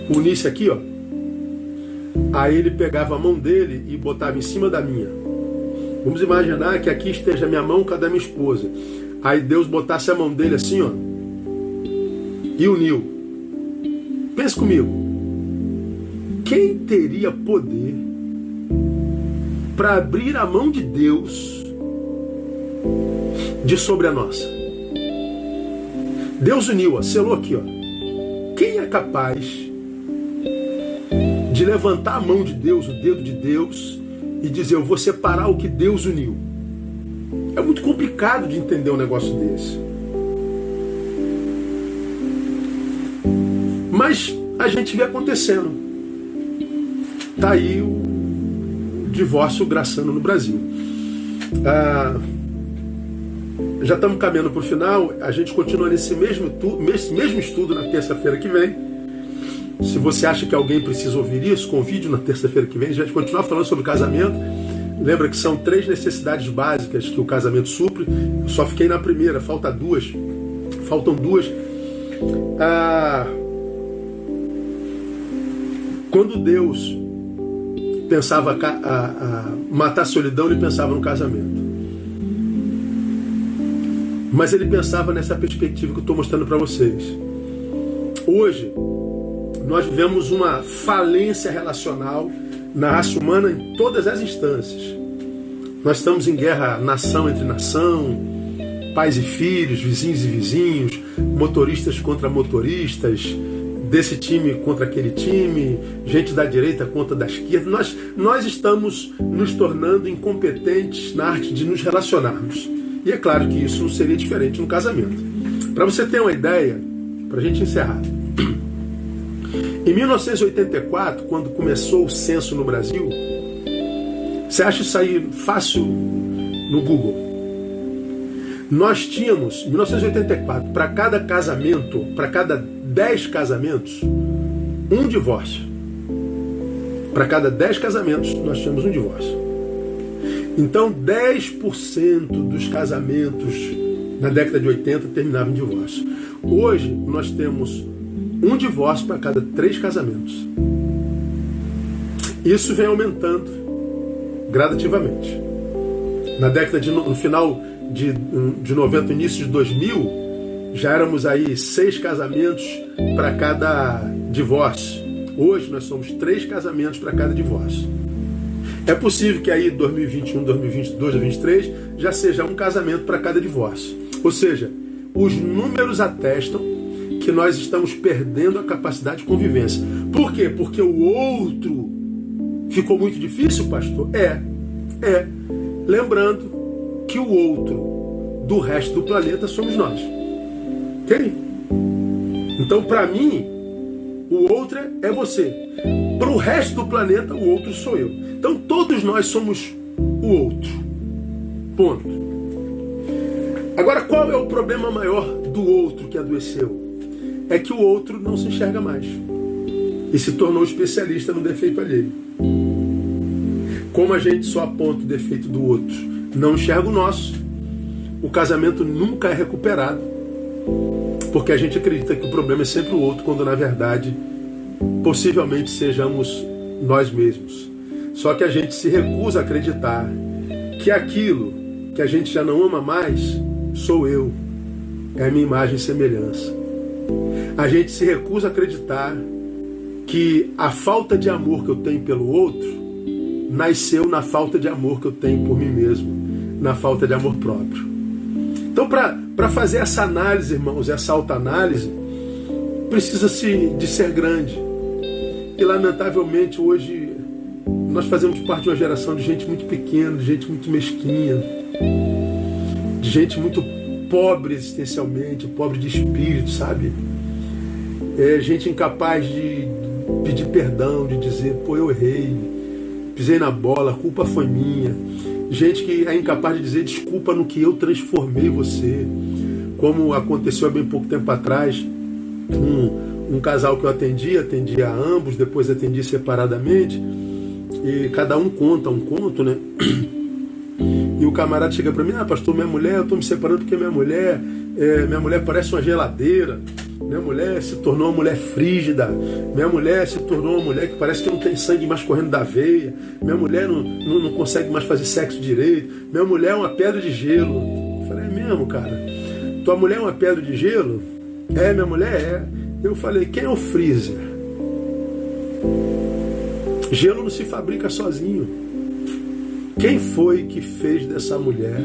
unisse aqui, ó. Aí ele pegava a mão dele e botava em cima da minha. Vamos imaginar que aqui esteja minha mão com a da minha esposa. Aí Deus botasse a mão dele assim, ó. E uniu. Pense comigo. Quem teria poder para abrir a mão de Deus de sobre a nossa? Deus uniu, ó, selou aqui, ó. Quem é capaz de levantar a mão de Deus, o dedo de Deus, e dizer: Eu vou separar o que Deus uniu. É muito complicado de entender um negócio desse. Mas a gente vê acontecendo. Está aí o divórcio graçando no Brasil. Ah, já estamos caminhando para o final. A gente continua nesse mesmo, mesmo estudo na terça-feira que vem. Se você acha que alguém precisa ouvir isso, convide na terça-feira que vem. A gente vai continuar falando sobre casamento. Lembra que são três necessidades básicas que o casamento supre. Eu só fiquei na primeira, falta duas. Faltam duas. Ah, quando Deus pensava a, a, a matar a solidão, ele pensava no casamento. Mas ele pensava nessa perspectiva que eu estou mostrando para vocês. Hoje, nós vivemos uma falência relacional na raça humana em todas as instâncias. Nós estamos em guerra nação entre nação, pais e filhos, vizinhos e vizinhos, motoristas contra motoristas, desse time contra aquele time, gente da direita contra da esquerda. Nós, nós estamos nos tornando incompetentes na arte de nos relacionarmos. E é claro que isso não seria diferente no casamento. Para você ter uma ideia, para a gente encerrar. Em 1984, quando começou o censo no Brasil, você acha isso aí fácil no Google? Nós tínhamos, em 1984, para cada casamento, para cada 10 casamentos, um divórcio. Para cada 10 casamentos, nós tínhamos um divórcio. Então, 10% dos casamentos na década de 80 terminavam em divórcio. Hoje, nós temos um divórcio para cada três casamentos. Isso vem aumentando gradativamente. Na década de no final de, de 90, início de 2000, já éramos aí seis casamentos para cada divórcio. Hoje nós somos três casamentos para cada divórcio. É possível que aí 2021, 2022, 2023 já seja um casamento para cada divórcio. Ou seja, os números atestam que nós estamos perdendo a capacidade de convivência. Por quê? Porque o outro ficou muito difícil, pastor? É, é. Lembrando que o outro do resto do planeta somos nós. Ok? Então, para mim, o outro é você. Para o resto do planeta, o outro sou eu. Então, todos nós somos o outro. Ponto. Agora, qual é o problema maior do outro que adoeceu? É que o outro não se enxerga mais e se tornou especialista no defeito alheio. Como a gente só aponta o defeito do outro, não enxerga o nosso, o casamento nunca é recuperado, porque a gente acredita que o problema é sempre o outro, quando na verdade possivelmente sejamos nós mesmos. Só que a gente se recusa a acreditar que aquilo que a gente já não ama mais sou eu, é a minha imagem e semelhança. A gente se recusa a acreditar que a falta de amor que eu tenho pelo outro nasceu na falta de amor que eu tenho por mim mesmo, na falta de amor próprio. Então, para fazer essa análise, irmãos, essa autoanálise, precisa-se de ser grande. E, lamentavelmente, hoje, nós fazemos parte de uma geração de gente muito pequena, de gente muito mesquinha, de gente muito pobre existencialmente, pobre de espírito, sabe? É gente incapaz de pedir perdão, de dizer, pô, eu errei, pisei na bola, a culpa foi minha. Gente que é incapaz de dizer desculpa no que eu transformei você. Como aconteceu há bem pouco tempo atrás, um, um casal que eu atendi, atendi a ambos, depois atendi separadamente, e cada um conta um conto, né? E o camarada chega para mim, ah, pastor, minha mulher, eu estou me separando porque minha mulher, é, minha mulher parece uma geladeira. Minha mulher se tornou uma mulher frígida. Minha mulher se tornou uma mulher que parece que não tem sangue mais correndo da veia. Minha mulher não, não, não consegue mais fazer sexo direito. Minha mulher é uma pedra de gelo. Eu falei, é mesmo, cara? Tua mulher é uma pedra de gelo? É, minha mulher é. Eu falei, quem é o freezer? Gelo não se fabrica sozinho. Quem foi que fez dessa mulher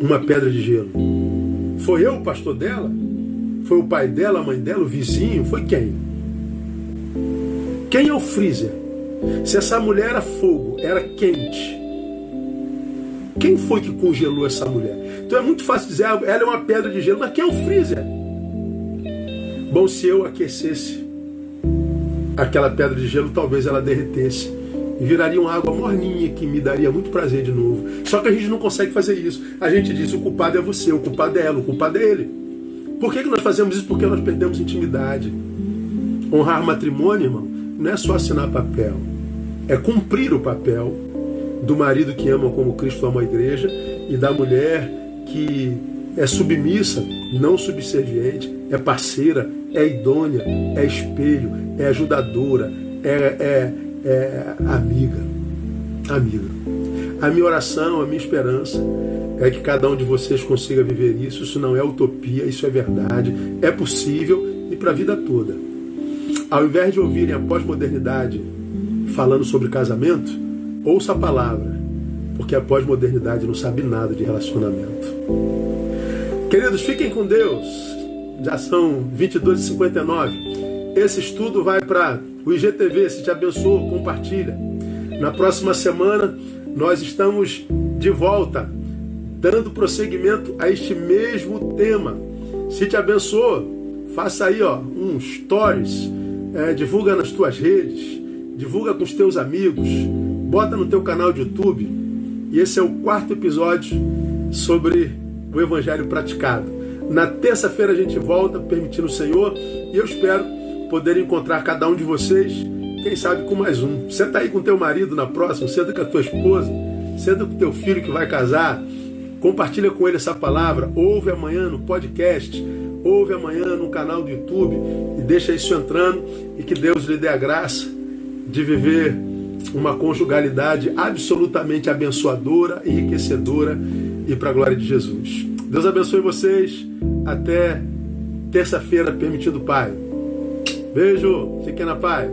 uma pedra de gelo? Foi eu, o pastor dela? Foi o pai dela, a mãe dela, o vizinho? Foi quem? Quem é o freezer? Se essa mulher era fogo, era quente, quem foi que congelou essa mulher? Então é muito fácil dizer, ah, ela é uma pedra de gelo, mas quem é o freezer? Bom, se eu aquecesse aquela pedra de gelo, talvez ela derretesse e viraria uma água morninha que me daria muito prazer de novo. Só que a gente não consegue fazer isso. A gente diz: o culpado é você, o culpado é ela, o culpado é ele. Por que, que nós fazemos isso? Porque nós perdemos intimidade. Honrar matrimônio, irmão, não é só assinar papel, é cumprir o papel do marido que ama como Cristo ama a igreja e da mulher que é submissa, não subserviente, é parceira, é idônea, é espelho, é ajudadora, é, é, é amiga. Amiga. A minha oração, a minha esperança é que cada um de vocês consiga viver isso. Isso não é utopia, isso é verdade, é possível e para a vida toda. Ao invés de ouvirem a pós-modernidade falando sobre casamento, ouça a palavra, porque a pós-modernidade não sabe nada de relacionamento. Queridos, fiquem com Deus. Já são 22h59. Esse estudo vai para o IGTV. Se te abençoou, compartilha. Na próxima semana, nós estamos de volta dando prosseguimento a este mesmo tema. Se te abençoou, faça aí ó, um stories, é, divulga nas tuas redes, divulga com os teus amigos, bota no teu canal de YouTube. E esse é o quarto episódio sobre o Evangelho praticado. Na terça-feira a gente volta, permitindo o Senhor, e eu espero poder encontrar cada um de vocês, quem sabe com mais um. Senta aí com teu marido na próxima, senta com a tua esposa, senta com teu filho que vai casar, Compartilha com ele essa palavra, ouve amanhã no podcast, ouve amanhã no canal do YouTube e deixa isso entrando e que Deus lhe dê a graça de viver uma conjugalidade absolutamente abençoadora, enriquecedora e para a glória de Jesus. Deus abençoe vocês. Até terça-feira, permitido Pai. Beijo, fiquem na paz.